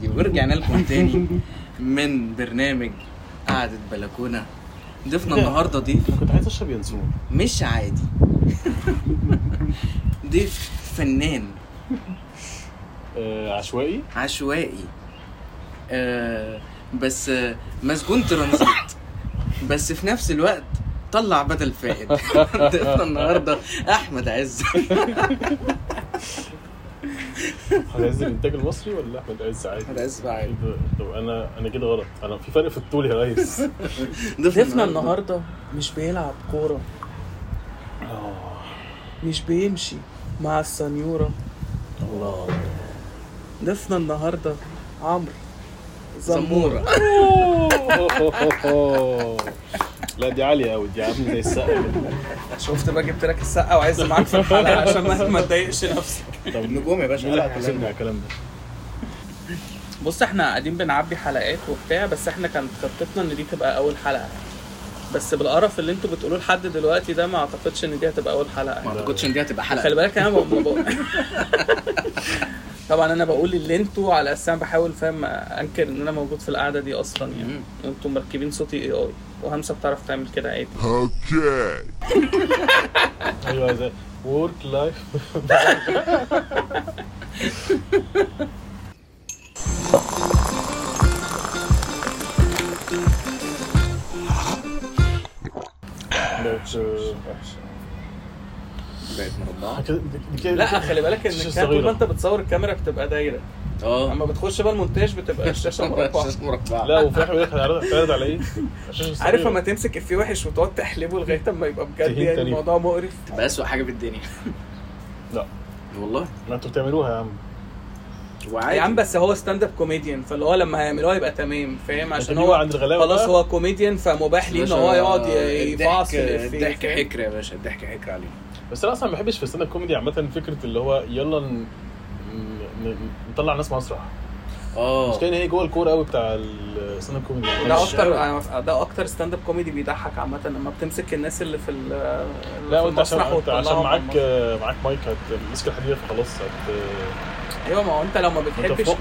دي ورجعنا لكم تاني من برنامج قعدة بلكونة. ضيفنا النهارده ضيف أنا كنت عايز أشرب ينسون. مش عادي. ضيف فنان. آه عشوائي؟ عشوائي. آه بس آه مسجون ترانزيت. بس في نفس الوقت طلع بدل فائد. ضيفنا النهارده أحمد عز. احمد عز الإنتاج المصري ولا أحمد عز عادي؟ أحمد عز بقى عادي. طب أنا أنا كده غلط. أنا في فرق في الطول يا ريس. ضيفنا النهارده مش بيلعب كورة. آه، مش بيمشي مع السنيورة. الله. ضيفنا النهارده عمرو. زمورة لا دي عالية قوي دي عاملة زي السقف كده. شفت بقى جبت لك السقه وعايز معاك في الحلقة عشان ما تضايقش نفسك طب النجوم يا باشا هيحاسبني كلام. على الكلام ده؟ بص إحنا قاعدين بنعبي حلقات وبتاع بس إحنا كانت خطتنا إن دي تبقى أول حلقة بس بالقرف اللي أنتوا بتقولوه لحد دلوقتي ده ما أعتقدش إن دي هتبقى أول حلقة ما أعتقدش إن دي هتبقى خلي حلقه بالك أنا طبعا أنا بقول اللي أنتوا على أساس أنا بحاول فاهم أنكر إن أنا موجود في القعدة دي أصلا يعني. أنتوا مركبين صوتي اي اي وهمسة بتعرف تعمل كده عادي. أيوه زي work life بقت مربعة. لا خلي بالك إن كان طول ما. أنت بتصور الكاميرا بتبقى دايرة. آه. أما بتخش بقى المونتاج بتبقى الشاشة مربعة. شاشة مربعة. لا وفي الآخر بيقول لك هتعرض على إيه؟ عارف لما تمسك إفيه وحش وتقعد تحلبه لغاية أما يبقى بجد يعني. الموضوع مقرف. تبقى اسوء حاجة في الدنيا. لا. والله. ما أنتوا بتعملوها يا عم. وعادي يا عم بس هو stand-up comedian فاللي هو لما هيعملوها يبقى تمام فاهم؟ عشان هو عند الغلاوة خلاص. هو كوميديان فمباح ليه إن هو يقعد يفعص الضحك؟ حكر يا باشا الضحك حكر عليه. بس أنا أصلا ما بحبش في ال stand-up comedy عامة فكرة اللي هو يلا ن... ن... نطلع ناس مسرح. آه. مش كان هي جوه الكورة قوي بتاع ال stand-up comedy. ده أكتر ده أكتر stand-up comedy بيضحك عامة لما بتمسك الناس اللي في لا وأنت عشان عشان معاك. معاك مايك هتمسك الحديده فخلاص هت أيوه ما هو أنت لو ما بتحبش فوق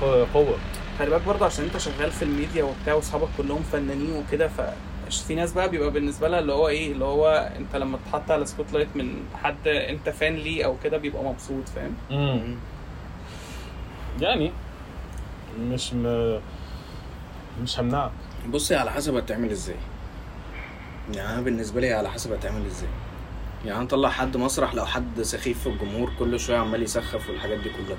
فوق قوه خلي بالك برضه عشان أنت شغال في الميديا وبتاع وأصحابك كلهم فنانين وكده ف في ناس بقى بيبقى بالنسبة لها اللي هو إيه اللي هو أنت لما تتحط على spotlight من حد أنت fan ليه أو كده بيبقى مبسوط فاهم؟ امم يعني مش م... مش همنعك. بصي على حسب هتعمل إزاي. يعني أنا بالنسبة لي على حسب هتعمل إزاي. يعني نطلع حد مسرح لو حد سخيف في الجمهور كل شوية عمال يسخف والحاجات دي كلها.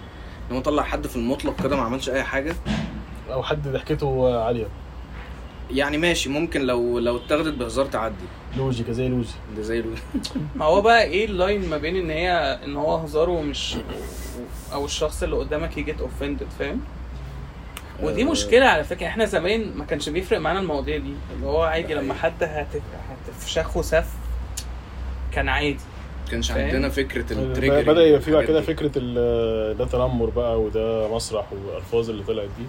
انما نطلع حد في المطلق كده ما عملش أي حاجة. أو حد ضحكته عالية. يعني ماشي ممكن لو لو اتاخدت بهزار تعدي. لوجي كزي لوجي. ده زي ال- ما هو بقى إيه ال line ما بين ان هي ان هو هزار ومش أو الشخص اللي قدامك ي get offended فاهم؟ ودي آه. مشكلة على فكرة. إحنا زمان ما كانش بيفرق معانا المواضيع دي. اللي هو عادي لما حقيقي. حد هت- هتفشخه سف كان عادي. كانش؟ عندنا فكرة ال trigger بدأ يبقى في بعد كده فكرة ال- ده تنمر بقى وده مسرح والألفاظ اللي طلعت دي.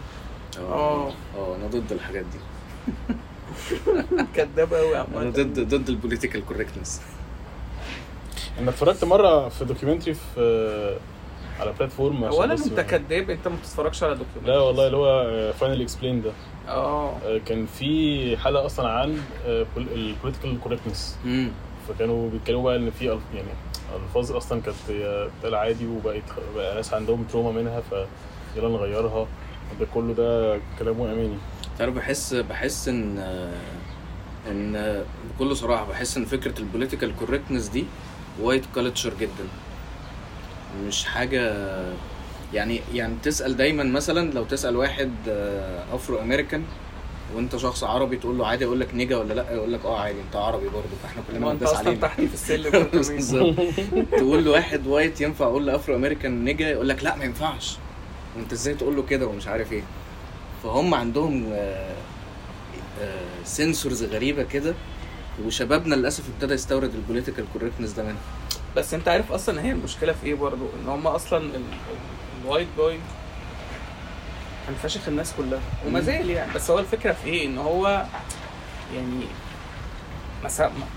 آه. آه أنا ضد الحاجات دي. كداب قوي أنا ضد ضد ال political correctness أنا اتفرجت مرة في documentary في على platform اولا أنت كداب أنت ما بتتفرجش على documentary لا والله اللي هو Vox Explained ده. آه. آه، كان في حلقة أصلا عن ال political correctness فكانوا بيتكلموا بقى إن في ألف- يعني ألفاظ أصلا كانت بتتقال عادي وبقت بقى ناس عندهم trauma منها فيلا نغيرها. ده كله ده كلامه اماني تعرف بحس بحس إن إن بكل صراحة بحس إن فكرة ال political correctness دي white culture جدا. مش حاجة يعني يعني تسأل دايما مثلا لو تسأل واحد Afro-American وأنت شخص عربي تقول له عادي يقول لك nigga ولا لأ؟ يقول لك آه عادي أنت عربي برضه فإحنا كلنا بنداس علينا. تحتي في السلم تقول له واحد white ينفع أقول له Afro-American nigga يقول لك لأ ما ينفعش. وأنت إزاي تقول له كده ومش عارف إيه؟ فهم عندهم سنسورز غريبة كده وشبابنا للأسف ابتدى يستورد ال political correctness ده منها بس انت عارف أصلا هي المشكلة في إيه برضو؟ ان هم أصلا ال- ال- ال white guy كان فاشخ الناس كلها. وما. زال يعني. بس هو الفكرة في إيه؟ ان هو يعني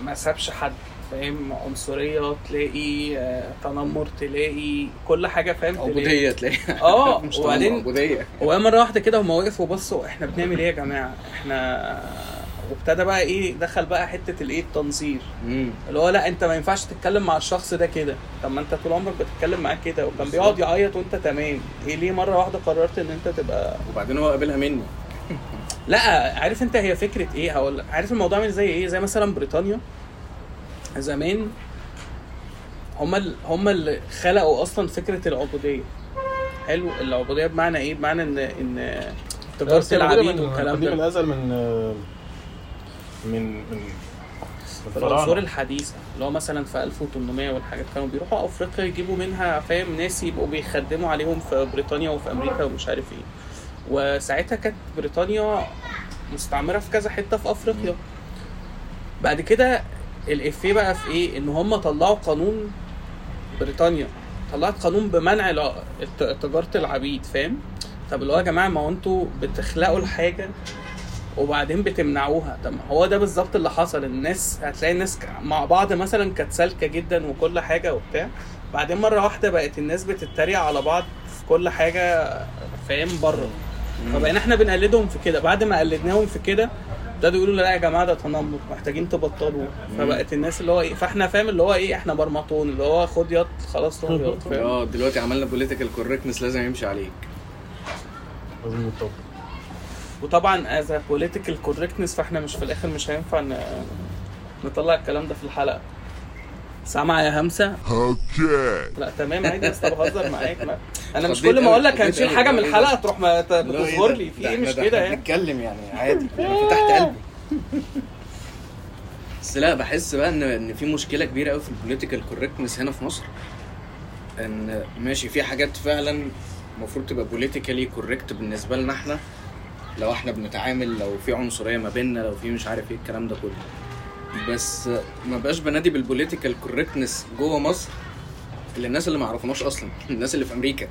ما سابش حد. فاهم عنصرية تلاقي آه، تنمر تلاقي كل حاجة فاهم تلاقي- عبودية تلاقي. آه وبعدين عبودية. مرة واحدة كده هم وقفوا بصوا إحنا بنعمل إيه يا جماعة؟ إحنا وابتدى بقى إيه دخل بقى حتة الإيه التنظير. اللي هو لأ أنت ما ينفعش تتكلم مع الشخص ده كده. طب ما أنت طول عمرك بتتكلم معاه كده وكان بيقعد يعيط وأنت تمام. إيه ليه مرة واحدة قررت إن أنت تبقى؟ وبعدين هو قابلها مني. لأ عارف أنت هي فكرة إيه؟ هقول. عارف الموضوع عامل زي إيه؟ زي مثلا بريطانيا. زمان هم. هم اللي خلقوا أصلا فكرة العبودية. حلو العبودية بمعنى إيه؟ بمعنى ان إن تجارة العبيد من- والكلام ده. الازل من من من من العصور الحديثة اللي هو مثلا في 1800 والحاجات كانوا بيروحوا أفريقيا يجيبوا منها فاهم ناس يبقوا بيخدموا عليهم في بريطانيا وفي أمريكا ومش عارف إيه. وساعتها كانت بريطانيا مستعمرة في كذا حتة في أفريقيا. بعد كده الإفيه بقى في إيه؟ إن هم طلعوا قانون بريطانيا. طلعت قانون بمنع تجارة العبيد فاهم؟ طب اللي هو يا جماعة ما هو أنتوا بتخلقوا الحاجة وبعدين بتمنعوها. طب هو ده بالظبط اللي حصل. الناس هتلاقي الناس مع بعض مثلا كانت سالكه جدا وكل حاجة وبتاع. بعدين مرة واحدة بقت الناس بتتريق على بعض في كل حاجة فاهم؟ بره. فبقينا إحنا بنقلدهم في كده. بعد ما قلدناهم في كده ابتدوا يقولوا لا يا جماعة ده تنمر محتاجين تبطلوا. فبقت الناس اللي هو إيه فإحنا فاهم اللي هو إيه إحنا برمطون اللي هو خد يط خلاص روح يط فاهم؟ آه دلوقتي عملنا political correctness لازم يمشي عليك. وطبعا as political correctness فإحنا مش في الآخر مش هينفع نطلع الكلام ده في الحلقة. سامعة يا همسة Okay. لا تمام عادي بس طب بهزر معاك. أنا مش كل ما أقول لك هنشيل حاجة. من الحلقة تروح ما ت- لا، إيه؟ لي في إيه مش ده كده يعني بنتكلم يعني عادي أنا فتحت قلبي بس لا بحس بقى ان إن في مشكلة كبيرة قوي في ال political correctness هنا في مصر إن ماشي في حاجات فعلا المفروض تبقى politically correct بالنسبة لنا إحنا لو إحنا بنتعامل لو في عنصرية ما بيننا لو في مش عارف إيه الكلام ده كله بس ما بقاش بنادي بال political correctness جوه مصر للناس اللي ما يعرفوناش أصلا الناس اللي في أمريكا.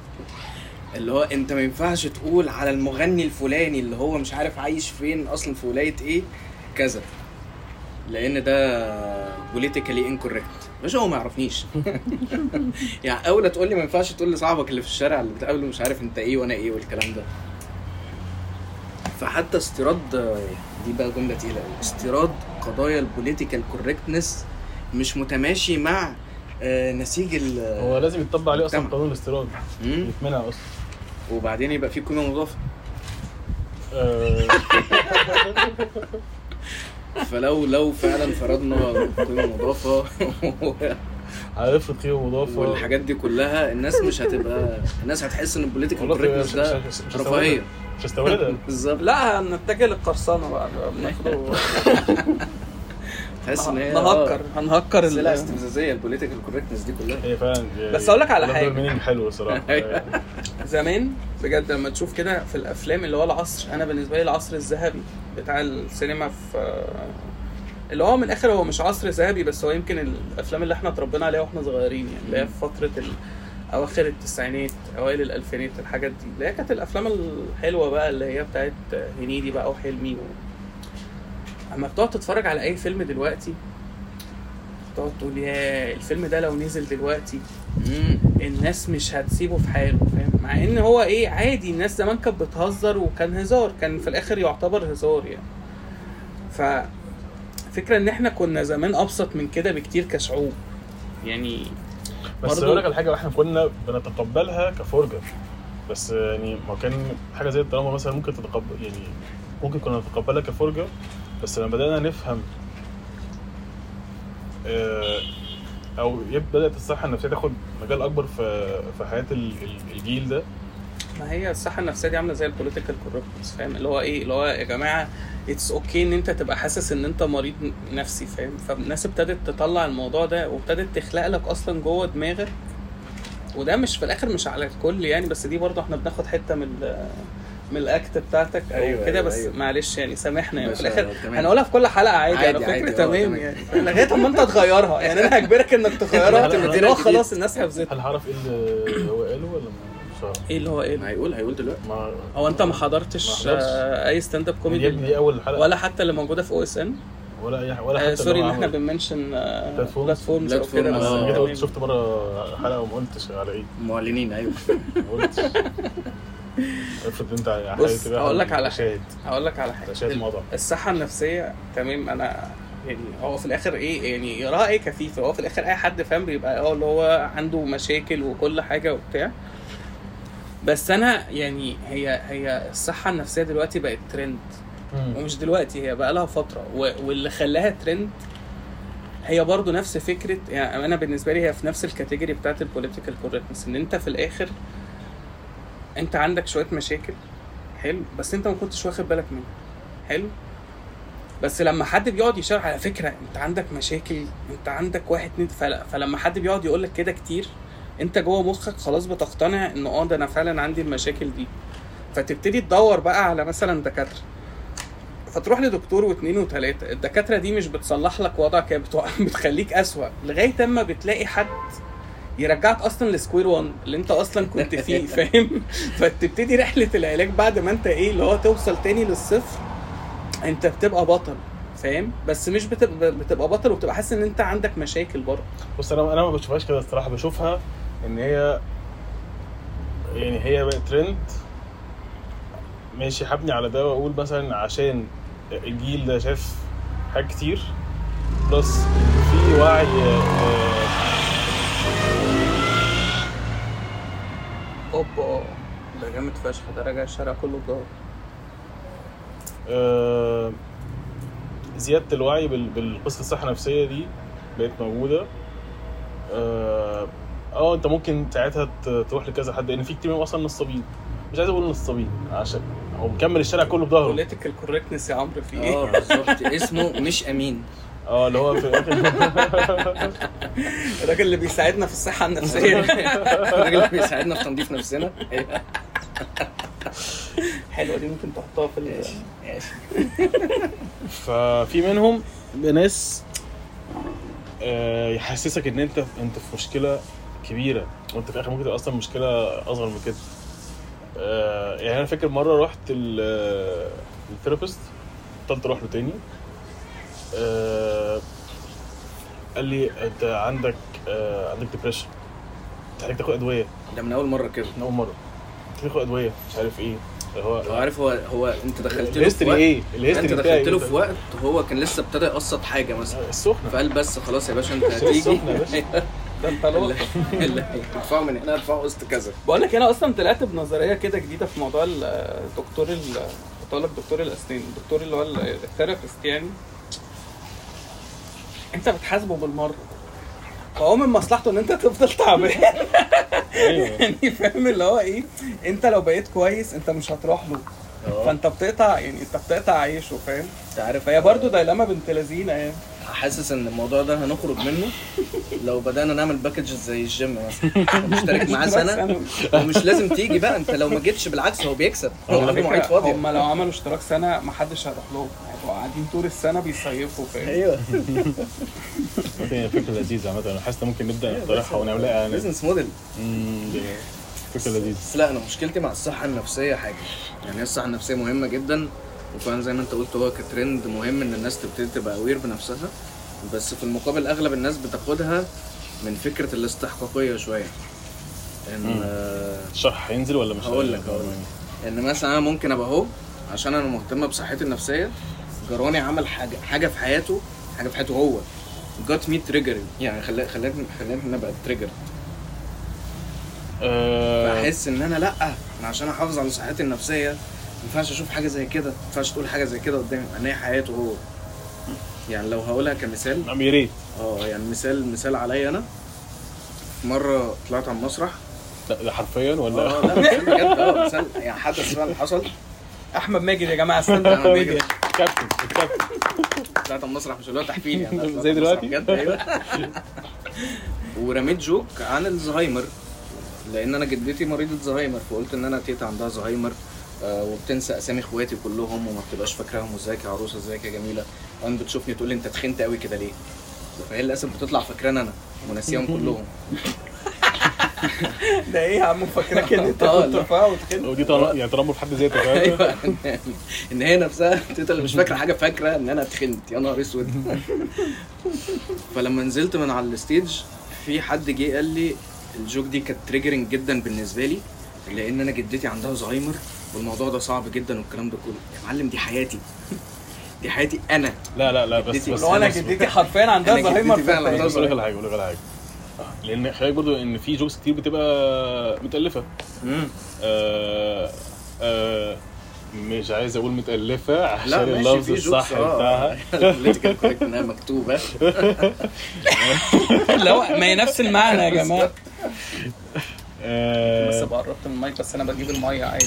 اللي هو أنت ما ينفعش تقول على المغني الفلاني اللي هو مش عارف عايش فين أصلا في ولاية إيه كذا. لأن ده politically incorrect مش هو ما يعرفنيش. يعني أول تقول لي ما ينفعش تقول لصاحبك اللي في الشارع اللي بتقابله مش عارف أنت إيه وأنا إيه والكلام ده. فحتى استيراد دي بقى جملة تقيلة استيراد قضايا ال political correctness مش متماشي مع آه، نسيج ال هو لازم يتطبق عليه أصلا. قانون الاستيراد. يتمنع أصلا وبعدين يبقى في قيمة مضافة آه، فلو لو فعلا فرضنا قيمة مضافة هيفرض قيمه مضافة. والحاجات دي كلها الناس مش هتبقى الناس هتحس إن ال political correctness ده رفاهية. مش هستوردها. بالظبط. لا هنتجه للقرصنة بقى. بناخده تحس إن هي نهكر هنهكر ال... لا ال- استفزازية ال political correctness دي كلها. هي فعلا بس أقول لك على. ال meaning حلو الصراحه أيوة. زمان بجد لما تشوف كده في الأفلام اللي هو العصر أنا بالنسبة لي العصر الذهبي بتاع السينما في اللي هو من الآخر هو مش عصر ذهبي بس هو يمكن الأفلام اللي إحنا اتربينا عليها وإحنا صغيرين يعني اللي هي في فترة ال... أواخر التسعينات أوائل الألفينات الحاجات دي. اللي هي كانت الأفلام الحلوة بقى اللي هي بتاعت هنيدي بقى وحلمي و... أما بتقعد تتفرج على أي فيلم دلوقتي تقعد تقول يا الفيلم ده لو نزل دلوقتي. الناس مش هتسيبه في حاله فاهم؟ مع إن هو إيه عادي الناس زمان كانت بتهزر وكان هزار كان في الآخر يعتبر هزار يعني. ف فكرة إن إحنا كنا زمان أبسط من كده بكتير كشعوب. يعني بس أقول لك على حاجة إحنا كنا بنتقبلها كفرجة. بس يعني ما كان حاجة زي الدراما مثلا ممكن تتقبل يعني ممكن كنا نتقبلها كفرجة بس لما بدأنا نفهم آه، أو بدأت الصحة النفسية تاخد مجال أكبر في في حياة ال- ال- الجيل ده. ما هي الصحة النفسية دي عاملة زي ال political correctness فاهم اللي هو إيه اللي هو يا جماعة it's okay إن أنت تبقى حاسس إن أنت مريض نفسي فاهم فالناس ابتدت تطلع الموضوع ده وابتدت تخلق لك أصلا جوه دماغك وده مش في الآخر مش على الكل يعني بس دي برضه إحنا بناخد حتة من من ال act بتاعتك أو أيوة، كده أيوة، بس أيوة. معلش يعني سامحنا يعني في الآخر. هنقولها في كل حلقة عادي, عادي، على آه، تمام. يعني لغاية اما انت تغيرها يعني أنا هجبرك إنك تغيرها. خلاص الناس حفظتها هل هعرف إيه اللي هو قاله ولا إيه اللي هو إيه؟ هيقول هيقول دلوقتي. هو أنت ما ما حضرتش. آه، أي stand up يا كوميدي ابني دي أول حلقة. ولا حتى اللي موجودة في OSN ولا أي ولا آه حتى sorry إن إحنا بن mention. بلاتفورمز أو Platform، كده بس آه. أنا جيت. قلت شفت مرة حلقة وما قلتش على إيه. معلنين أيوه. ما قلتش. افرض أنت بص، حاجة هقول لك على حاجة. شاهد هقول لك على حاجة. الصحة النفسية تمام أنا يعني هو في الآخر إيه؟ يعني يراها إيه كفيف. هو في الآخر أي حد فاهم بيبقى آه اللي هو عنده مشاكل وكل حاجة وبتاع. بس أنا يعني هي هي الصحة النفسية دلوقتي بقت ترند ومش دلوقتي هي بقى لها فترة. واللي خلاها ترند هي برضو نفس فكرة يعني أنا بالنسبة لي هي في نفس ال category بتاعت ال political correctness إن أنت في الآخر أنت عندك شوية مشاكل حلو بس أنت ما كنتش واخد بالك منها حلو. بس لما حد بيقعد يشرح على فكرة أنت عندك مشاكل أنت عندك واحد اتنين فل- فلما حد بيقعد يقول لك كده كتير انت جوه مخك خلاص بتقتنع ان آه ده أنا فعلا عندي المشاكل دي. فتبتدي تدور بقى على مثلا دكاترة. فتروح لدكتور واثنين وثلاثه الدكاترة دي مش بتصلح لك وضعك هي بتخليك أسوأ. لغاية أما بتلاقي حد يرجعك أصلا لسكوير 1 اللي انت أصلا كنت فيه فاهم؟ فتبتدي رحلة العلاج بعد ما انت إيه اللي هو توصل تاني للصفر انت بتبقى بطل فاهم؟ بس مش بتبقى بتبقى بطل وبتبقى حاسس إن انت عندك مشاكل برضه. بص أنا أنا ما بشوفهاش كده الصراحة. بشوفها إن هي يعني هي بقت ترند ماشي هبني على ده وأقول مثلا عشان الجيل ده شاف حاجات كتير. بلس في وعي آه، أوبا ده جامد فشخ. ده راجع الشارع كله بضهر آه، زيادة الوعي بال- بالقصة الصحه النفسيه دي بقت موجودة. آه انت ممكن ساعتها تروح لكذا حد لأن في كتير منهم أصلا نصابين. مش عايز أقول نصابين عشان هو مكمل الشارع كله بظهره. political correctness يا عمرو في آه إيه؟ بالظبط. اسمه مش أمين. آه اللي هو في الآخر. الراجل اللي بيساعدنا في الصحة النفسية. الراجل اللي بيساعدنا في تنظيف نفسنا. حلوة دي ممكن تحطها في ال- ففي منهم ناس آه، يحسسك إن أنت أنت في مشكلة كبيرة. وانت في الآخر ممكن تبقى أصلا مشكلة أصغر من كده. آه، يعني أنا فاكر مرة رحت ال therapist. بطلت أروح له تاني. آه، قال لي أنت عندك آه، عندك depression محتاج تاخد أدوية. ده من أول مرة كده. من أول مرة. تاخد أدوية. مش عارف إيه. هو هو عارف هو هو أنت دخلت له في وقت إيه؟ أنت دخلت له إيه؟ في وقت هو كان لسه ابتدى يقسط حاجة مثلا. السخنة. فقال بس خلاص يا باشا أنت هتيجي يا باشا. ده انت ادفعه من هنا. ادفعه قسط كذا. بقول لك أنا أصلا طلعت بنظرية كده جديدة في موضوع الدكتور لك دكتور الأسنان الدكتور اللي هو ال- الثيرابيست يعني. انت بتحاسبه بالمرة فهو من مصلحته إن انت تفضل تعبان. أيوه. يعني فاهم اللي هو إيه؟ انت لو بقيت كويس انت مش هتروح له. آه. فانت بتقطع يعني انت بتقطع عيشه فاهم؟ انت عارف. فهي برضه dilemma بنت لذينة يعني. حاسس إن الموضوع ده هنخرج منه لو بدأنا نعمل packages زي الجيم مثلا. مشترك معاه سنة. ومش لازم تيجي بقى. أنت لو ما جيتش بالعكس هو بيكسب. هو عنده مواعيد فاضيه هم لو عملوا اشتراك سنة ما حدش هيروح لهم. هيبقوا قاعدين طول السنة بيصيفوا فاهم؟ أيوه. فكرة لذيذة عامة. أنا حاسس ممكن نبدأ نقترحها ونعملها اعلانات business model فكرة لذيذة. لا أنا مشكلتي مع الصحة النفسية حاجة. يعني هي الصحة النفسية مهمة جدا. وفعلا زي ما انت قلت هو كترند مهم إن الناس تبتدي تبقى aware بنفسها. بس في المقابل أغلب الناس بتاخدها من فكرة الاستحقاقية شوية. إن مم. آه، الشرح هينزل ولا مش هقول لك هينزل؟ هقول لك. إن مثلا أنا ممكن أبقى أهو عشان أنا مهتم بصحتي النفسية جراني عمل حاجة حاجة في حياته حاجة في حياته هو. جات مي تريجر يعني خلاني خلاني خلاني نبقى تريجر آه، بحس إن أنا لأ أنا عشان أحافظ على صحتي النفسية ينفعش أشوف حاجة زي كده. ما ينفعش تقول حاجة زي كده قدامي. ان هي حياته هو. يعني لو هقولها كمثال. نعم يا ريت. آه يعني مثال مثال عليا أنا. مرة طلعت على المسرح. لا ده حرفيا ولا؟ آه لا مثال بجد آه مثال يعني حدث فعلا حصل. أحمد ماجد يا جماعة stand up أحمد ماجد. كابتن الكابتن طلعت على المسرح مش اللي هو تحفيل يعني زي دلوقتي؟ بجد أيوه. ورميت joke عن الزهايمر. لأن أنا جدتي مريضة زهايمر فقلت إن أنا تيتا عندها زهايمر. وبتنسى أسامي إخواتي كلهم وما بتبقاش فاكراهم. وإزيك يا عروسة؟ إزيك يا جميلة؟ وان بتشوفني تقول لي أنت تخنت قوي كده ليه؟ فهي للأسف بتطلع فاكراني أنا وناسيهم كلهم. ده إيه يا عم؟ فاكرك إن أنت آه، كنت. رفيع وتخن ودي طن- يعني تنمر في حد ذاته فاهم؟ أيوه. إن هي نفسها انت اللي مش فاكرة حاجة فاكرة إن أنا تخنت. يا نهار أسود. فلما نزلت من على ال stage في حد جه قال لي ال joke دي كانت triggering جدا بالنسبة لي لأن أنا جدتي عندها زهايمر. والموضوع ده صعب جدا والكلام ده كله. يا معلم دي حياتي. دي حياتي أنا. لا لا لا بس. بس لو أنا جدتي حرفيا عندها أنا زهايمر فعلا بس أقول لك على حاجة أقول لك على حاجة. لأن خلي بالك برضه إن في jokes كتير بتبقى متألفة. مم. آه آه مش عايز أقول متألفة عشان لا ماشي اللفظ في الصح آه بتاعها. ال political correct إنها مكتوبة. لا ما هي نفس المعنى يا جماعة. آه أبقى قربت من المايك بس أنا بجيب الميه عادي.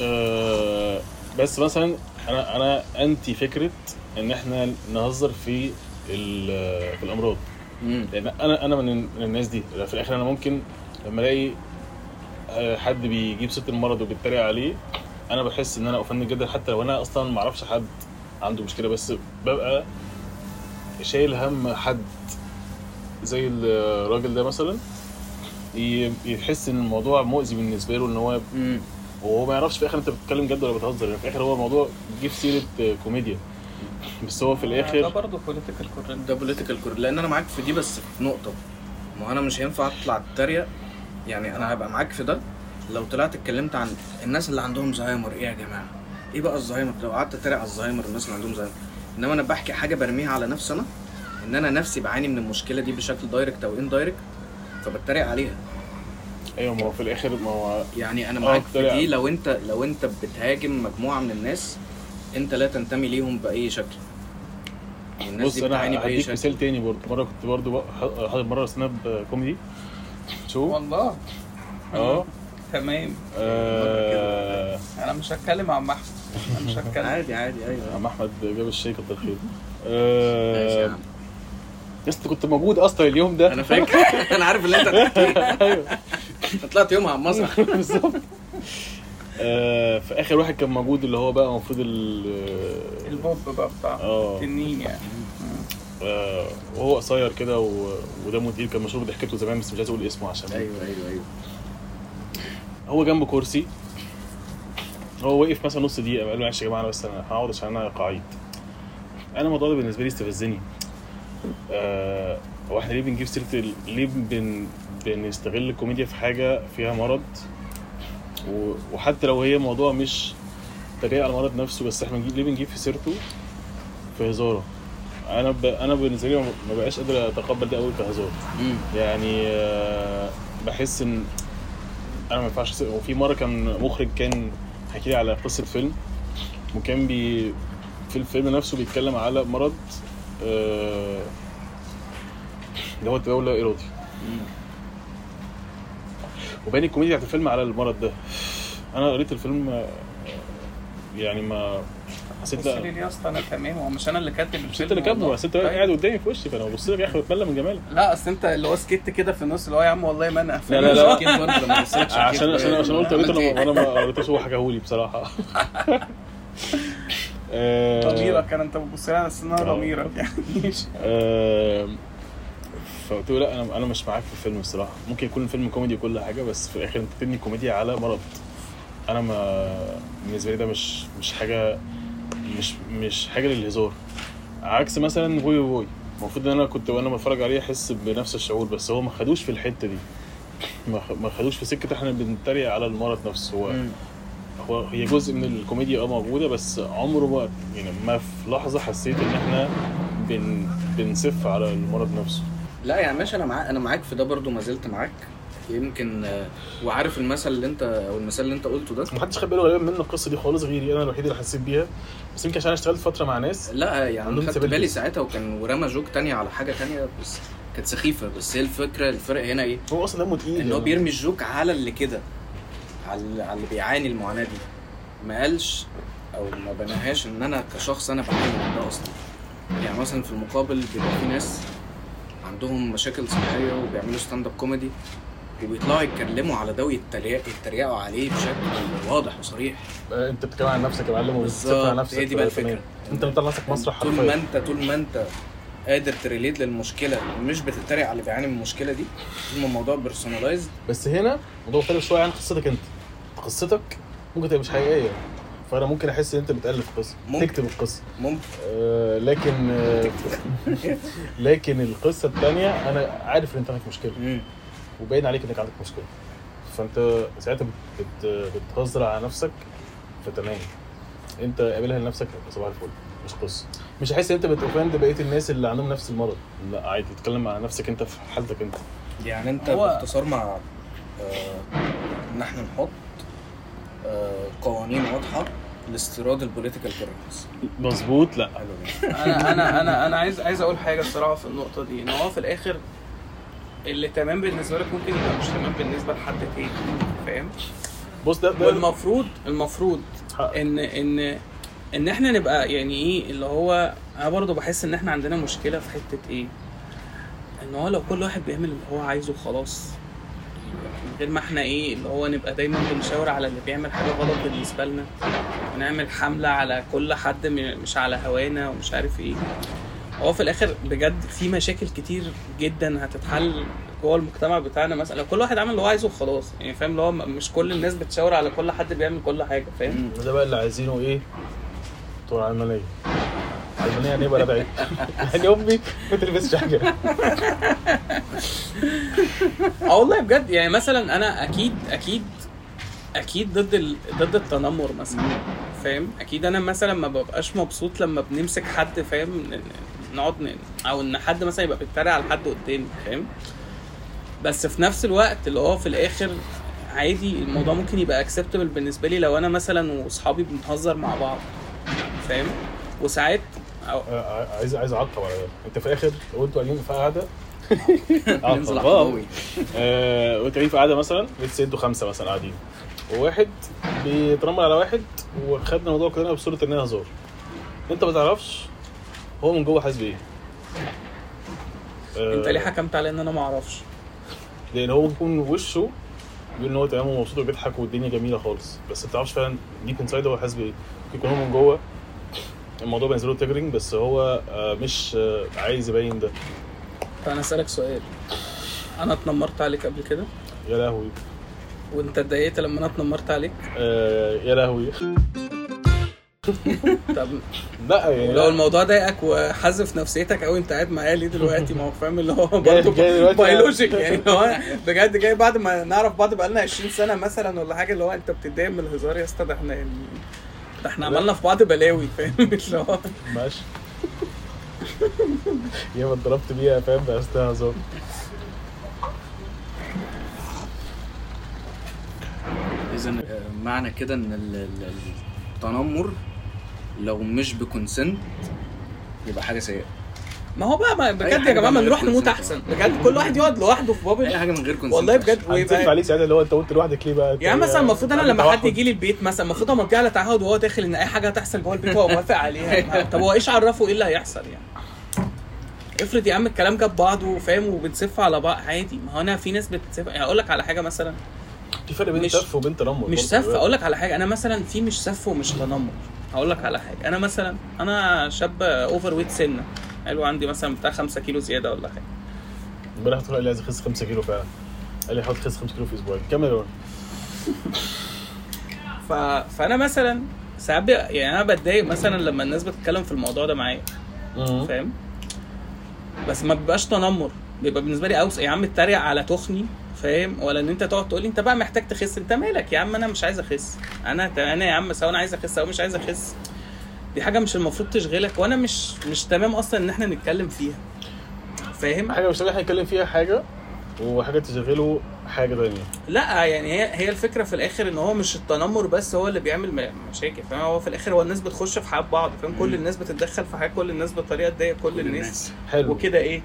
آه بس مثلا أنا أنا أنتي فكرة إن إحنا نهزر في في الأمراض. مم. لأن أنا أنا من الناس دي. في الآخر أنا ممكن لما ألاقي آه، حد بيجيب ست المرض وبيتريق عليه أنا بحس إن أنا اوفند جدا حتى لو أنا أصلا ما أعرفش حد عنده مشكلة بس ببقى شايل هم حد. زي الراجل ده مثلا يحس إن الموضوع مؤذي بالنسبة له إن هو مم. وهو ما يعرفش في الآخر أنت بتتكلم جد ولا بتهزر. يعني في الآخر هو الموضوع جه في سيرة كوميديا. بس هو في ده الآخر برضه political correct ده political correct لأن أنا معاك في دي بس في نقطة. ما هو أنا مش هينفع أطلع أتريق. يعني أنا هبقى معاك في ده. لو طلعت اتكلمت عن الناس اللي عندهم زهايمر إيه يا جماعة؟ إيه بقى الزهايمر لو قعدت أتريق على الزهايمر والناس اللي عندهم زهايمر إنما أنا بحكي حاجة برميها على نفسي أنا إن أنا نفسي بعاني من المشكلة دي بشكل direct أو indirect فبتريق عليها. أيوه ما هو في الآخر ما هو يعني أنا آه، معاك في. دي لو أنت لو أنت بتهاجم مجموعة من الناس أنت لا تنتمي ليهم بأي شكل. والناس بص دي أنا هديك مثال تاني برضه. مرة كنت برضه حاضر مرة سناب كوميدي. شو؟ والله. آه. تمام. آه، أنا مش هتكلم عن محمود أنا مش هتكلم. عادي عادي أيوه. عم احمد جاب الشاي كتر خير آه،. يا اسطى كنت موجود أصلا اليوم ده. أنا فاكر. أنا عارف اللي أنت بتحكيه أيوه. طلعت يومها على المسرح. بالظبط. آه، في آخر واحد كان موجود اللي هو بقى المفروض ال البوب بقى بتاع آه. تنين يعني. آه، وهو قصير كده و- ودمه تقيل كان مشهور بضحكته زمان بس مش عايز أقول اسمه عشان أيوه أيوه أيوه. هو جنبه كرسي. هو وقف مثلا نص دقيقة قال له معلش يا جماعة أنا بس أنا هقعد عشان أنا قعيد أنا الموضوع ده بالنسبة لي استفزني. آه هو إحنا ليه بنجيب سيرة ليه بن بنستغل الكوميديا في حاجة فيها مرض؟ و... وحتى لو هي موضوع مش تريقه على المرض نفسه بس إحنا بنجيب ليه بنجيب في سيرته؟ في هزاره. أنا ب... أنا بالنسبة لي ما بقاش قادر أتقبل ده قوي كهزار مم. يعني آه، بحس إن أنا ما ينفعش وفي مرة كان مخرج كان حكي لي على قصة فيلم وكان بي في الفيلم نفسه بيتكلم على مرض آه، اللي هو التبول اللا ارادي. وباني الكوميديا بتاعت الفيلم على المرض ده أنا قريت الفيلم آه، يعني ما حسيت لا يا اسطى أنا تمام هو مش أنا اللي كاتب الفيلم مش أنت اللي كاتبه. بس أنت طيب. قاعد قدامي في وشي فأنا ببص لك يا أخي بتملى من جمالك لا أصل أنت اللي هو سكت كده في النص اللي هو يا عم والله ما أنا لا، لا، لا. عشان عشان عشان قلت أنا؟ وأنا ما قريتوش هو حكاهولي بصراحة آه، ضميرك أنا انت بتبص أساس ان أنا آه. ضميرك يعني. آه، فقلت له لا أنا أنا مش معاك في الفيلم الصراحة. ممكن يكون الفيلم كوميدي وكل حاجة بس في الآخر أنت بتبني كوميديا على مرض. أنا ما بالنسبة لي ده مش مش حاجة مش مش حاجة للهزار. عكس مثلا فوي فوي المفروض إن أنا كنت وأنا بتفرج عليه أحس بنفس الشعور بس هو ما خدوش في الحتة دي. ما خدوش في سكة إحنا بنتريق على المرض نفسه. هو. هو هي جزء من الكوميديا آه موجودة بس عمره ما يعني ما في لحظة حسيت إن إحنا بن بنسف على المرض نفسه. لا يعني ماشي أنا معاك أنا معاك في ده برضه ما زلت معاك. يمكن آه، وعارف المثل اللي أنت أو المثال اللي أنت قلته ده؟ محدش خد باله غالبا من القصة دي خالص غيري. أنا الوحيد اللي حسيت بيها. بس يمكن عشان اشتغلت فترة مع ناس. لا يعني عندهم خدت بالي. ساعتها وكان ورمى جوك تانية على حاجة تانية بس كانت سخيفة. بس هي الفكرة الفرق هنا إيه؟ هو أصلا دمه تقيل ان هو يعني. بيرمي ال joke على اللي كده. على اللي بيعاني المعاناة دي. ما قالش أو ما بناهاش إن أنا كشخص أنا بعاني من ده أصلا. يعني مثلا في المقابل بيبقى في ناس عندهم مشاكل صحية وبيعملوا stand up comedy وبيطلعوا يتكلموا على ده ويتريق- يتريقوا عليه بشكل واضح وصريح. آه، أنت بتتكلم عن نفسك يا معلم على بالظبط. نفسك هي دي بقى تمام. الفكرة. أنت بتطلع نفسك مسرح طول ما حرفيا انت طول ما أنت قادر to relate للمشكلة مش بتتريق على اللي بيعاني من المشكلة دي طول ما الموضوع personalized بس هنا موضوع مختلف شوية عن قصتك أنت. قصتك ممكن تبقى مش حقيقية. فأنا ممكن أحس إن أنت بتألف قصة. ممكن. تكتب القصة. ممكن. آه لكن آه لكن القصة الثانية أنا عارف إن أنت عندك مشكلة. وباين عليك إنك عندك مشكلة. فأنت ساعتها بت بت بتهزر على نفسك فتمام. أنت قابلها لنفسك صباح الفل. مش قصة. مش هحس إن أنت بت offend بقية الناس اللي عندهم نفس المرض. لا عادي. تتكلم مع نفسك أنت في حالتك أنت. يعني أنت هو- باختصار مع آه، إن إحنا نحط قوانين واضحة لاستيراد ال political correctness مظبوط لا. أنا أنا أنا أنا عايز عايز أقول حاجة الصراحه في النقطة دي إن هو في الآخر اللي تمام بالنسبة لك ممكن يبقى مش تمام بالنسبة لحد تاني فاهم بص ده والمفروض المفروض. ان ان إن إحنا نبقى يعني إيه اللي هو أنا برضه بحس إن إحنا عندنا مشكلة في حتة إيه إن هو لو كل واحد بيعمل اللي هو عايزه خلاص غير ما إحنا إيه اللي هو نبقى دايما بنشاور على اللي بيعمل حاجة غلط بالنسبة لنا. ونعمل حملة على كل حد مش على هوانا ومش عارف إيه. هو في الآخر بجد في مشاكل كتير جدا هتتحل جوه المجتمع بتاعنا مثلا. كل واحد عمل اللي هو عايزه وخلاص. يعني فاهم اللي هو مش كل الناس بتشاور على كل حد بيعمل كل حاجة فاهم. ده بقى اللي عايزينه إيه؟ طول علمانية يعني إيه بقى بعيد. يعني أمي ما تلبسش حاجة آه والله بجد يعني مثلا أنا أكيد أكيد أكيد ضد ال... ضد التنمر مثلا فاهم؟ أكيد أنا مثلا ما ببقاش مبسوط لما بنمسك حد فاهم؟ نقعد ن... أو إن حد مثلا يبقى بيتريق على حد قدامي فاهم؟ بس في نفس الوقت اللي هو في الآخر عادي الموضوع ممكن يبقى اكسبتبل بالنسبة لي لو أنا مثلا وأصحابي بنهزر مع بعض فاهم؟ وساعات أو عايز عايز أعقب على ده. أنت في الآخر لو أنتوا قاعدين في قاعدة ننزل آه، وانتوا قاعدين في قاعدة مثلا؟ لسه أنتوا خمسة مثلا قاعدين. وواحد بيتنمر على واحد وخدنا الموضوع كلنا بصورة ان هي هزار. أنت ما تعرفش هو من جوه حاسس بإيه. آه، أنت ليه حكمت على إن أنا ما أعرفش؟ لأن هو بيكون وشه بيقول إن هو تمام ومبسوط وبيضحك والدنيا جميلة خالص. بس ما بتعرفش فعلا deep inside هو حاسس بإيه. ممكن يكون هو من جوه الموضوع بالنسبة له بس هو آه، مش آه، عايز يبين ده. فأنا أسألك سؤال. أنا اتنمرت عليك قبل كده؟ يا لهوي. وأنت اتضايقت لما أنا اتنمرت عليك؟ آه، يا لهوي. طب لا يعني لو الموضوع ضايقك وحذف نفسيتك قوي أنت قاعد معايا ليه دلوقتي؟ ما هو فاهم اللي هو برضه بيولوجيك يعني هو بجد جاي بعد ما نعرف بعض بقالنا 20 سنة مثلا ولا حاجة اللي هو أنت بتتضايق من الهزار يا اسطى ده إحنا يعني إحنا عملنا في بعض بلاوي فاهم؟ اللي هو ماشي. يا ما اتضربت بيها فاهم؟ بقى استها هزار اذا معنى كده إن ال- ال- التنمر لو مش ب consent يبقى حاجة سيئة. ما هو بقى ما بجد يا جماعة ما نروح نموت. أحسن. بجد كل واحد يقعد لوحده في أي bubble حاجة من غير consent والله بجد ويبقى عليك ساعتها اللي هو أنت قلت لوحدك ليه بقى؟ يعني مثلا المفروض أنا لما حد. يجي لي البيت مثلا المفروض امضي على تعهد وهو داخل إن أي حاجة هتحصل جوه البيت هو موافق عليها. طب هو إيش عرفه إيه اللي هيحصل يعني؟ افرض يا عم الكلام جاب بعضه فاهم وبنسف على بعض. عادي. ما هو أنا في ناس بتسف. يعني أقول لك على حاجة مثلا. في فرق بين مش- سف وبين تنمر مش. سف. أقول لك على حاجة. أنا مثلا في مش سف ومش تنمر. هقول لك على حاجة. أنا مثلا أنا شاب overweight سنة. حلو عندي مثلا بتاع 5 كيلو زيادة ولا حاجة. امبارح تقول لي عايز اخس 5 كيلو فعلا. قال لي حاول تخس 5 كيلو في أسبوعين كمل يا. ف... فأنا مثلا ساعات بي- يعني أنا بتضايق مثلا لما الناس بتتكلم في الموضوع ده معايا. فاهم؟ بس ما بيبقاش تنمر. بيبقى بالنسبة لي اوسع يا عم اتريق على تخني فاهم؟ ولا إن أنت تقعد تقول لي أنت بقى محتاج تخس. أنت مالك يا عم؟ أنا مش عايز أخس. أنا أنا يا عم سواء أنا عايز أخس أو مش عايز أخس. دي حاجة مش المفروض تشغلك وأنا مش مش تمام أصلا إن إحنا نتكلم فيها. فاهم؟ حاجة مش إحنا نتكلم فيها حاجة وحاجة تشغله حاجة تانية. لا يعني هي هي الفكرة في الآخر إن هو مش التنمر بس هو اللي بيعمل مشاكل فاهم؟ هو في الآخر هو الناس بتخش في حياة بعض فاهم؟ كل. الناس بتتدخل في حياة كل الناس بطريقه تضايق كل الناس حلو. وكده إيه؟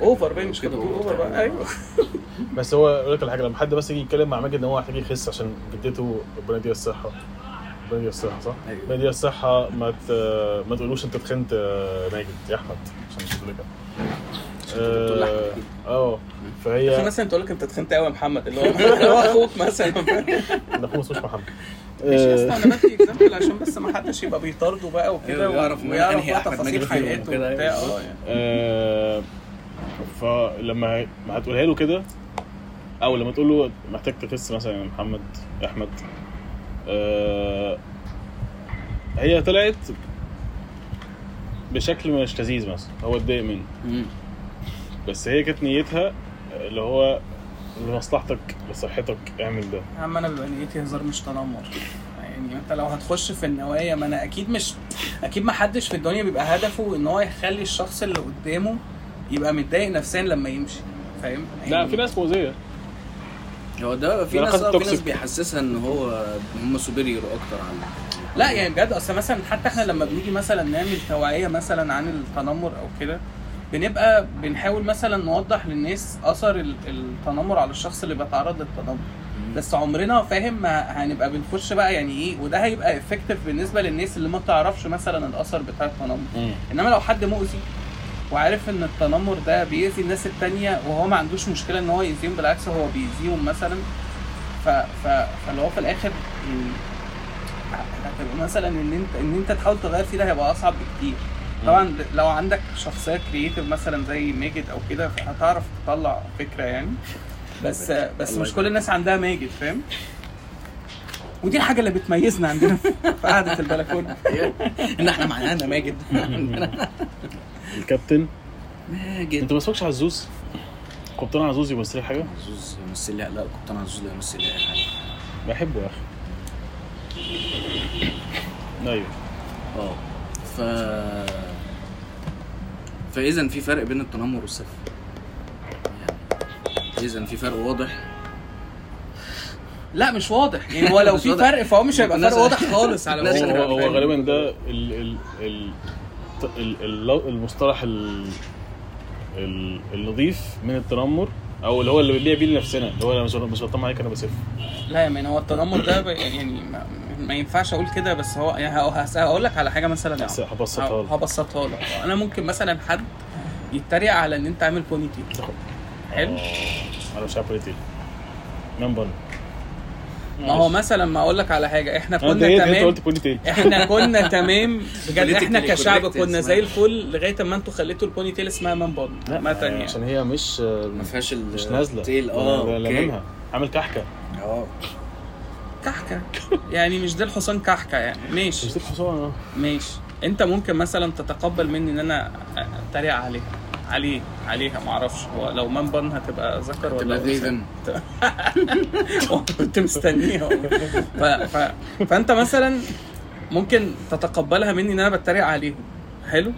over بقى مش كده. over over. بقى. أيوه. بس هو أقول لك على حاجة لما حد بس يجي يتكلم مع ماجد إن هو محتاج يخس عشان جدته ربنا يديها الصحة. ربنا يديها الصحة صح؟ أيوة. ربنا يديها الصحة ما ت... ما تقولوش أنت تخنت ماجد يا أحمد عشان مش لأحمد آه كده. آه في فهي مثلا تقول لك أنت تخنت قوي يا محمد اللي هو هو أخوك مثلا ده اخوه اسمه محمد ماشي آه، أصلا أنا بدي example عشان بس ما حدش يبقى بيطارده بقى وكده أيوة، ويعرف أحمد تفاصيل حياته وكده، وبتاع أيوة. آه يعني آه، فلما هتقولها له كده أو لما تقول له محتاج تخس مثلا يا محمد يا أحمد آه، هي طلعت بشكل مش لذيذ مثلا هو اتضايق منه. بس هي كانت نيتها اللي هو لمصلحتك لصحتك اعمل ده. يا عم أنا بيبقى نيتي هزار مش تنمر يعني أنت لو هتخش في النوايا ما أنا أكيد مش أكيد ما حدش في الدنيا بيبقى هدفه إن هو يخلي الشخص اللي قدامه يبقى متضايق نفسيا لما يمشي. فاهم؟ لا يعني في ناس مؤذية. هو ده في ناس آه في ناس. بيحسسها إن هو هم superior أكتر عن لا يعني بجد أصل مثلا حتى إحنا لما بنيجي مثلا نعمل توعية مثلا عن التنمر أو كده بنبقى بنحاول مثلا نوضح للناس أثر ال- التنمر على الشخص اللي بيتعرض للتنمر بس عمرنا فاهم ما هنبقى بنخش بقى يعني إيه وده هيبقى effective بالنسبة للناس اللي ما تعرفش مثلا الأثر بتاع التنمر. إنما لو حد مؤذي وعارف إن التنمر ده بيأذي الناس التانية وهو ما عندوش مشكلة إن هو يأذيهم بالعكس هو بيأذيهم مثلا. ف... ف... فاللي هو في الآخر يعني هتبقى مثلا إن أنت إن أنت تحاول تغير فيه ده هيبقى أصعب بكتير. طبعا لو عندك شخصية كرييتيف مثلا زي ماجد أو كده فهتعرف تطلع فكرة يعني. بس بس مش كل. الناس عندها ماجد فاهم؟ ودي الحاجة اللي بتميزنا عندنا في قعدة البلكونة. إن إحنا معانا ماجد. الكابتن. ماجد. انت ما اسمكش عزوز قبطان عزوز يمثل لك حاجة؟ عزوز يمثل لي. لا كابتن عزوز لا يمثل لي أي حاجة. بحبه يا أخي. أيوه. آه. ف فإذا في فرق بين التنمر والسف. يعني إذا في فرق واضح. لا مش واضح. يعني هو لو في. فرق فهو مش هيبقى فرق واضح خالص على هو, هو؟ غالبا ده ال ال ال المصطلح ال ال النظيف من التنمر أو اللي هو اللي ليه بيه لنفسنا اللي هو أنا مش مش بطمع عليك أنا بسف لا يا مان هو التنمر ده يعني ما, ينفعش أقول كده بس هو يعني هقول لك على حاجة مثلا. يعني هبسطها لك. هبسطها لك. أنا ممكن مثلا حد يتريق على إن أنت عامل بوني تيل حلو. أنا مش عارف ليه man bun ما هو مثلا ما أقول لك على حاجة إحنا انا كنا أنت تمام. قلت ponytail إحنا كنا تمام. بجد إحنا كشعب كنا. زي الفل لغاية ما أنتوا خليتوا ال ponytail اسمها man bun عامه يعني عشان هي مش ما فيهاش ال- مش نازلة. tail آه لاممها عامل كحكة. آه. كحكة. يعني مش ده الحصان كحكة يعني. ماشي. مش دي الحصان آه. ماشي. أنت ممكن مثلا تتقبل مني إن أنا أتريق عليها. عليه عليها معرفش هو لو منبن هتبقى ذكر ولا تبقى ذيفن كنت مستنيها ف... ف... فأنت مثلا ممكن تتقبلها مني إن أنا بتريق عليهم. حلو؟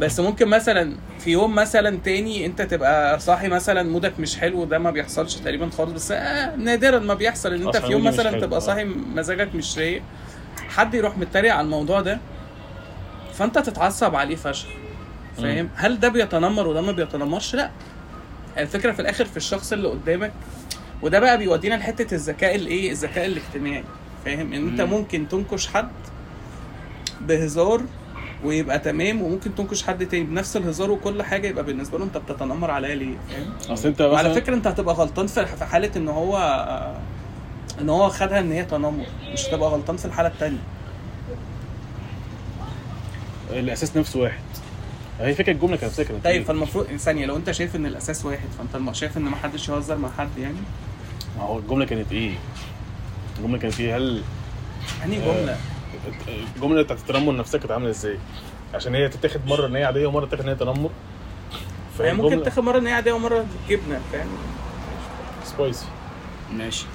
بس ممكن مثلا في يوم مثلا تاني أنت تبقى صاحي مثلا مودك مش حلو ده ما بيحصلش تقريبا خالص بس آه نادرا ما بيحصل إن أنت في يوم مثلا تبقى. صاحي مزاجك مش رايق حد يروح متريق على الموضوع ده فأنت تتعصب عليه فشخ. فاهم؟ هل ده بيتنمر وده ما بيتنمرش؟ لا. الفكرة في الآخر في الشخص اللي قدامك وده بقى بيودينا لحتة الذكاء الإيه؟ الذكاء الاجتماعي. فاهم؟ إن أنت مم. ممكن تنكش حد بهزار ويبقى تمام وممكن تنكش حد تاني بنفس الهزار وكل حاجة يبقى بالنسبة له أنت بتتنمر عليا ليه؟ فاهم؟ أصل أنت وعلى فكرة أنت هتبقى غلطان في في حالة إن هو إن هو خدها إن هي تنمر مش هتبقى غلطان في الحالة التانية. الأساس نفسه واحد. هي فكرة الجمله كانت فكرة طيب فالمفروض ثانية لو انت شايف ان الأساس واحد فانت شايف ان ما حدش يهزر مع حد يعني؟ ما هو الجملة كانت إيه؟ الجملة كانت إيه هل يعني آه. جملة الجمله بتاعت التنمر نفسها كانت عاملة إزاي؟ عشان هي تتاخد مرة ان هي عادية ومرة تتاخد ان هي تنمر. هي ممكن تاخد مرة ان هي عادية ومرة جبنه فاهم؟ spicy ماشي.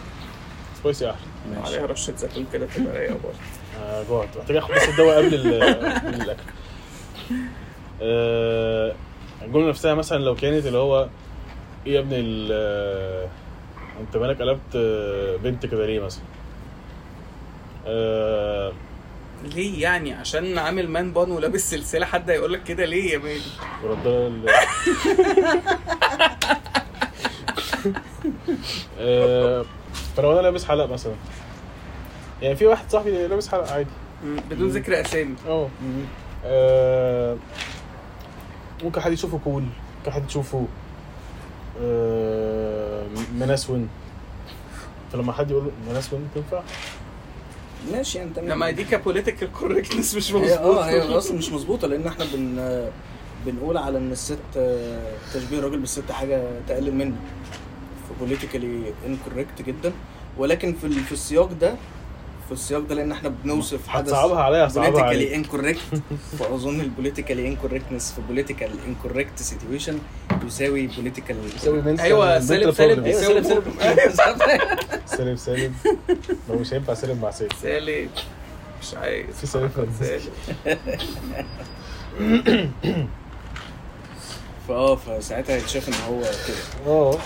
spicy أحلى. ماشي. عليها رشة زيتون كده تبقى رايقه برضه. آه جوعت. محتاج أخد بس الدواء قبل ال- قبل الأكل. آه الجملة نفسها مثلا لو كانت اللي هو إيه يا ابني ال- آه، أنت مالك قلبت آه، بنت كده ليه مثلا؟ آه ليه يعني؟ عشان عامل man bun ولابس سلسلة حد هيقول لك كده ليه يا man؟ ال... آه، فلو أنا لابس حلق مثلا. يعني في واحد صاحبي لابس حلق عادي. بدون ذكر أسامي. آه آه، ممكن حد يشوفه cool ممكن حد يشوفه آه، منسون فلما حد يقول له منسون تنفع؟ ماشي يعني تمام لما دي ك political correctness مش هي مظبوط آه هي أصلا مش مظبوطة لأن إحنا بن بنقول على إن الست آه، تشبيه الراجل بالست حاجة تقلل منه. ف politically incorrect جدا. ولكن في في السياق ده في السياق ده لأن إحنا بنوصف حدث هتصعبها عليا هصعبها politically incorrect فأظن ال politically incorrectness في political incorrect situation يساوي political يساوي mental سالب- سالب. أيوه سالب سالب سالب سالب لو مش هينفع سالب مع سالب سالب مش عايز. في سالب سالب فأه فساعتها هيتشاف إن هو كده. أه.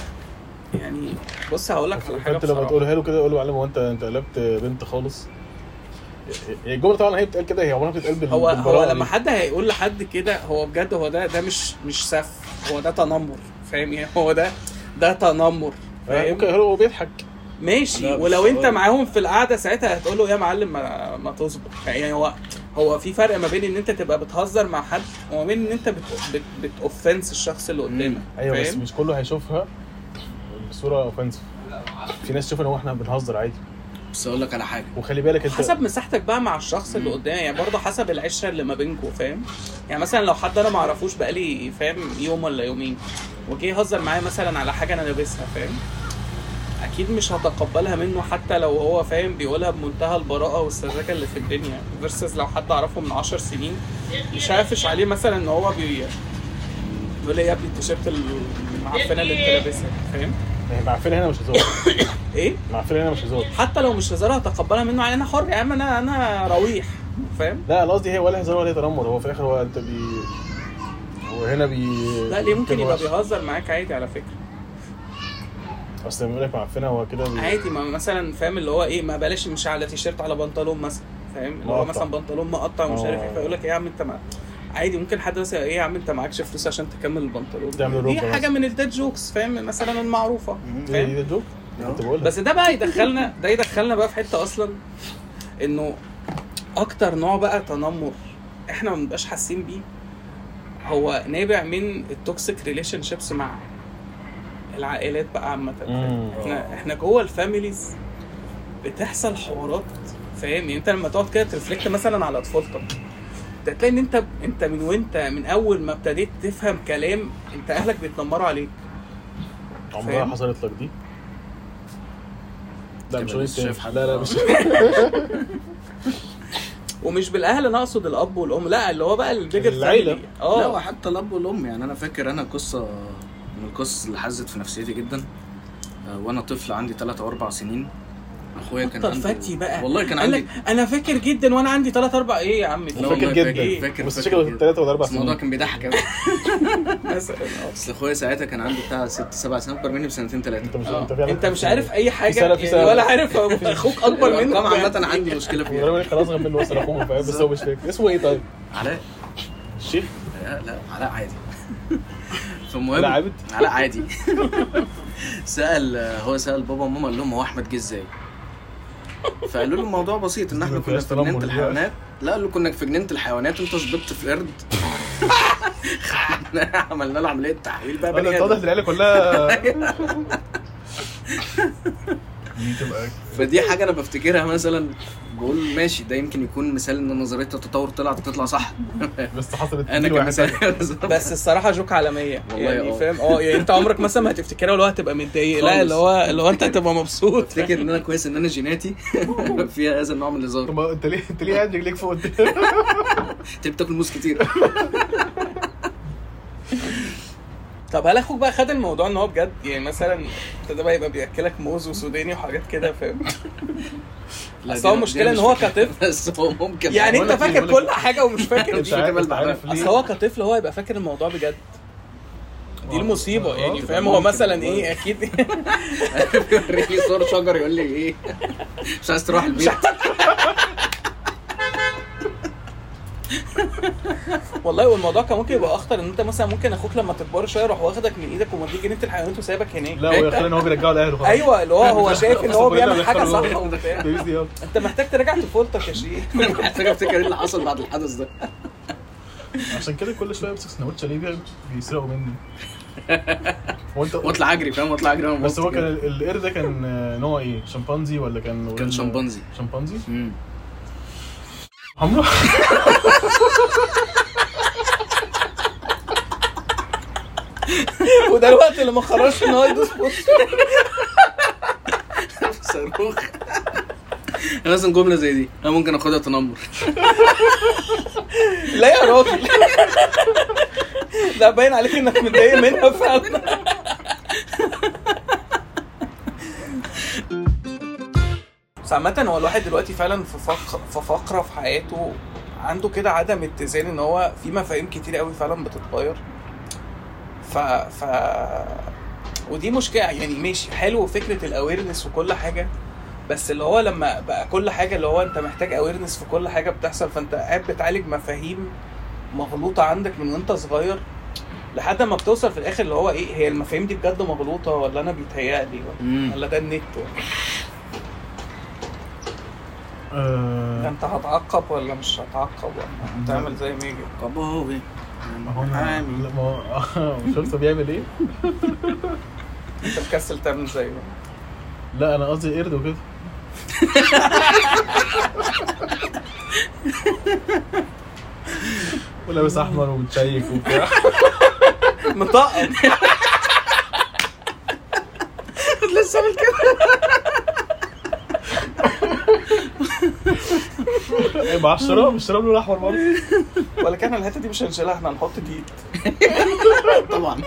يعني بص هقول لك على حاجة فانت لما. تقولها له كده قول له يا معلم هو انت انت قلبت بنت خالص هي الجملة طبعا هي بتتقال كده هي عمرها ما بتتقال بال- هو هو لما. حد هيقول لحد كده هو بجد هو ده ده مش مش سف هو ده تنمر فاهم يعني هو ده ده تنمر آه، فاهم ممكن هو بيضحك ماشي ولو انت معاهم في القعدة ساعتها هتقول له يا معلم ما, ما تصبر يعني هو هو في فرق ما بين إن انت تبقى بتهزر مع حد وما بين إن انت بت بت بتوفنس الشخص اللي قدامك أيوه بس؟ مش كله هيشوفها بصورة اوفنسيف في ناس تشوف إن هو إحنا بنهزر عادي. بس أقول لك على حاجة. وخلي بالك أنت حسب مساحتك بقى مع الشخص اللي قدامي يعني برضه حسب العشرة اللي ما بينكم فاهم؟ يعني مثلا لو حد أنا ما أعرفوش بقالي فاهم؟ يوم ولا يومين. وجه يهزر معايا مثلا على حاجة أنا لابسها فاهم؟ أكيد مش هتقبلها منه حتى لو هو فاهم؟ بيقولها بمنتهى البراءة والسذاجة اللي في الدنيا. versus لو حد أعرفه من 10 سنين مش هقفش عليه مثلا إن هو بي بيقول لي يا ابني التيشيرت المعفنة اللي أنت لابسها فاهم؟ يعني معفنه هنا مش هزار. إيه؟ معفنه هنا مش هزار. حتى لو مش هزار هتقبلها منه يعني أنا حر يا عم أنا أنا رويح فاهم؟ لا أنا قصدي هي ولا هزار ولا تنمر. هو في الآخر هو أنت بي هو هنا بي لا ليه ممكن يبقى. بيهزر. معاك عادي على فكرة. أصل لما يقول لك معفنه هو كده بي... عادي ما مثلا فاهم؟ اللي هو إيه ما بلاش مش على تيشيرت على بنطلون مثلا فاهم؟ اللي هو. مثلا بنطلون مقطع ومش عارف إيه آه. فيقول لك إيه يا عم أنت ما عادي ممكن حد مثلا إيه يا عم أنت معكش فلوس عشان تكمل البنطلون. دي حاجة مثلا. من ال dad jokes فاهم؟ مثلا المعروفة فاهم؟ بقولها. بس ده بقى يدخلنا ده يدخلنا بقى في حتة أصلا إنه أكتر نوع بقى تنمر إحنا ما بنبقاش حاسين بيه هو نابع من ال toxic relationships مع العائلات بقى عامة. إحنا إحنا جوه ال families بتحصل حوارات فاهم؟ يعني أنت لما تقعد كده ت reflect مثلا على طفولتك هتلاقي ان انت انت من وانت من اول ما ابتديت تفهم كلام انت اهلك بيتنمروا عليك عمرها؟ حصلت لك دي لا مش لسه شايف. حد لا لا. مش ومش بالاهل أنا اقصد الاب والام لا اللي هو بقى ال bigger العيلة. family لا آه وحتى الاب والام يعني أنا فاكر أنا قصة من القصص اللي حزت في نفسيتي جدا آه، وأنا طفل عندي 3 أو 4 سنين أخويا كان عنده فتي بقى. والله كان عندي أنا فاكر جدا وأنا عندي 3 4 إيه يا عم لا فاكر جدا. إيه؟ فاكر بس فاكر شكله جدا. ثلاثة ولا أربع بس الموضوع سنين. كان بيضحك قوي. اصل أخويا ساعتها كان عنده بتاع ست سبع سنين أكبر مني بسنتين ثلاثة أنت مش آه. أنت أنت مش عارف أي حاجة؟ في سنة- في سنة. ولا عارف. أخوك أكبر منك. الأرقام عامة عندي مشكلة فيها خلاص غير منه وصل اخوه فاهم؟ بس هو مش فاكر. اسمه إيه طيب؟ علاء. الشيخ لا لا علاء عادي. فالمهم عابد؟ علاء عادي. سال هو سأل بابا وماما قال لهم هو أحمد جه إزاي؟ فقالوا له الموضوع بسيط إن إحنا كنا في جنينة. الحيوانات لا قالوا كنا في جنينة الحيوانات انت شبطت في قرد عملنا له عملية تحويل بقى بني آدم. العيله كلها فدي حاجة أنا بفتكرها مثلا بقول ماشي ده يمكن يكون مثال إن نظرية التطور طلعت تطلع صح. بس حصلت أنا كمثال. بس الصراحة جوك عالمية. والله يعني آه. فاهم؟ آه يعني أنت عمرك مثلا ما هتفتكرها اللي هو هتبقى متضايق. لا. اللي هو اللي هو أنت هتبقى مبسوط. أفتكر إن أنا كويس إن أنا جيناتي. فيها هذا النوع من الهزار. طب أنت ليه أنت ليه قاعد رجليك فوق؟ انت بتاكل موز كتير. طب هل أخوك بقى خد الموضوع إن هو بجد؟ يعني مثلا ابتدى بقى يبقى بياكلك موز وسوداني وحاجات كده فاهم؟ لا، أصل هو دي- المشكلة دي إن مش هو. كطفل. بس هو ممكن يعني أنت فاكر كل حاجة ومش فاكر عارف بعدها. أصل هو كطفل هو يبقى فاكر الموضوع بجد دي. المصيبة آه، يعني فاهم هو مثلا. إيه أكيد بيوريني صور شجر يقول لي إيه مش عايز تروح البيت والله والموضوع كان ممكن يبقى أخطر إن أنت مثلا ممكن أخوك لما تكبر شوية يروح واخدك من إيدك وموديك جنينه الحيوانات وسايبك هناك لا هو يخلي ان هو بيرجعه لأهله خلاص أيوه اللي هو هو شايف إن هو بيعمل حاجة صح. وبتاع. أنت محتاج تراجع طفولتك يا شيخ محتاج أفتكر إيه اللي حصل بعد الحدث ده عشان كده كل شوية بمسك سندوتش ليه بي- بيسرقوا مني وانت واطلع أجري فاهم واطلع أجري بس هو كان القرد ده كان نوع إيه؟ شمبانزي ولا كان كان شمبانزي. شمبانزي؟ حمرا وده الوقت اللي ما خرجش ان هو يدوس بوست صاروخ. أنا مثلا جملة زي دي أنا ممكن أخدها تنمر. لا يا راجل. لا باين عليك إنك متضايق منها فعلا. بس عامة هو الواحد دلوقتي فعلا في فقر في فقرة في حياته عنده كده عدم اتزان إن هو في مفاهيم كتير قوي فعلا بتتغير. ف ف ودي مشكلة يعني ماشي حلو فكرة ال awareness وكل حاجة بس اللي هو لما بقى كل حاجة اللي هو أنت محتاج awareness في كل حاجة بتحصل فأنت قاعد بتعالج مفاهيم مغلوطة عندك من وأنت صغير لحد ما بتوصل في الآخر اللي هو إيه هي المفاهيم دي بجد مغلوطة ولا أنا بيتهيألي. ولا ده النت؟ ولا آه، أنت هتعقب ولا مش هتعقب؟ ولا هتعمل زي ما يجي. قباوي ما هو لا، ما هو شفت بيعمل إيه؟ أنت مكسل تعمل زيه لا أنا قصدي قرد وكده. ولابس أحمر ومتشيك وبتاع. مطقم لسه عامل كده إيه، مع الشراب الشراب لونه أحمر برضه. ولا كان الحتة دي مش هنشيلها إحنا هنحط دي طبعا.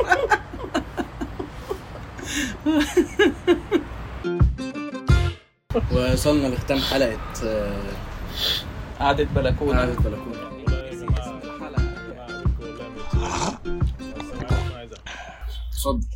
وصلنا لختام حلقة آه، قعدة بلكونة. قعدة بلكونة. اتفضل.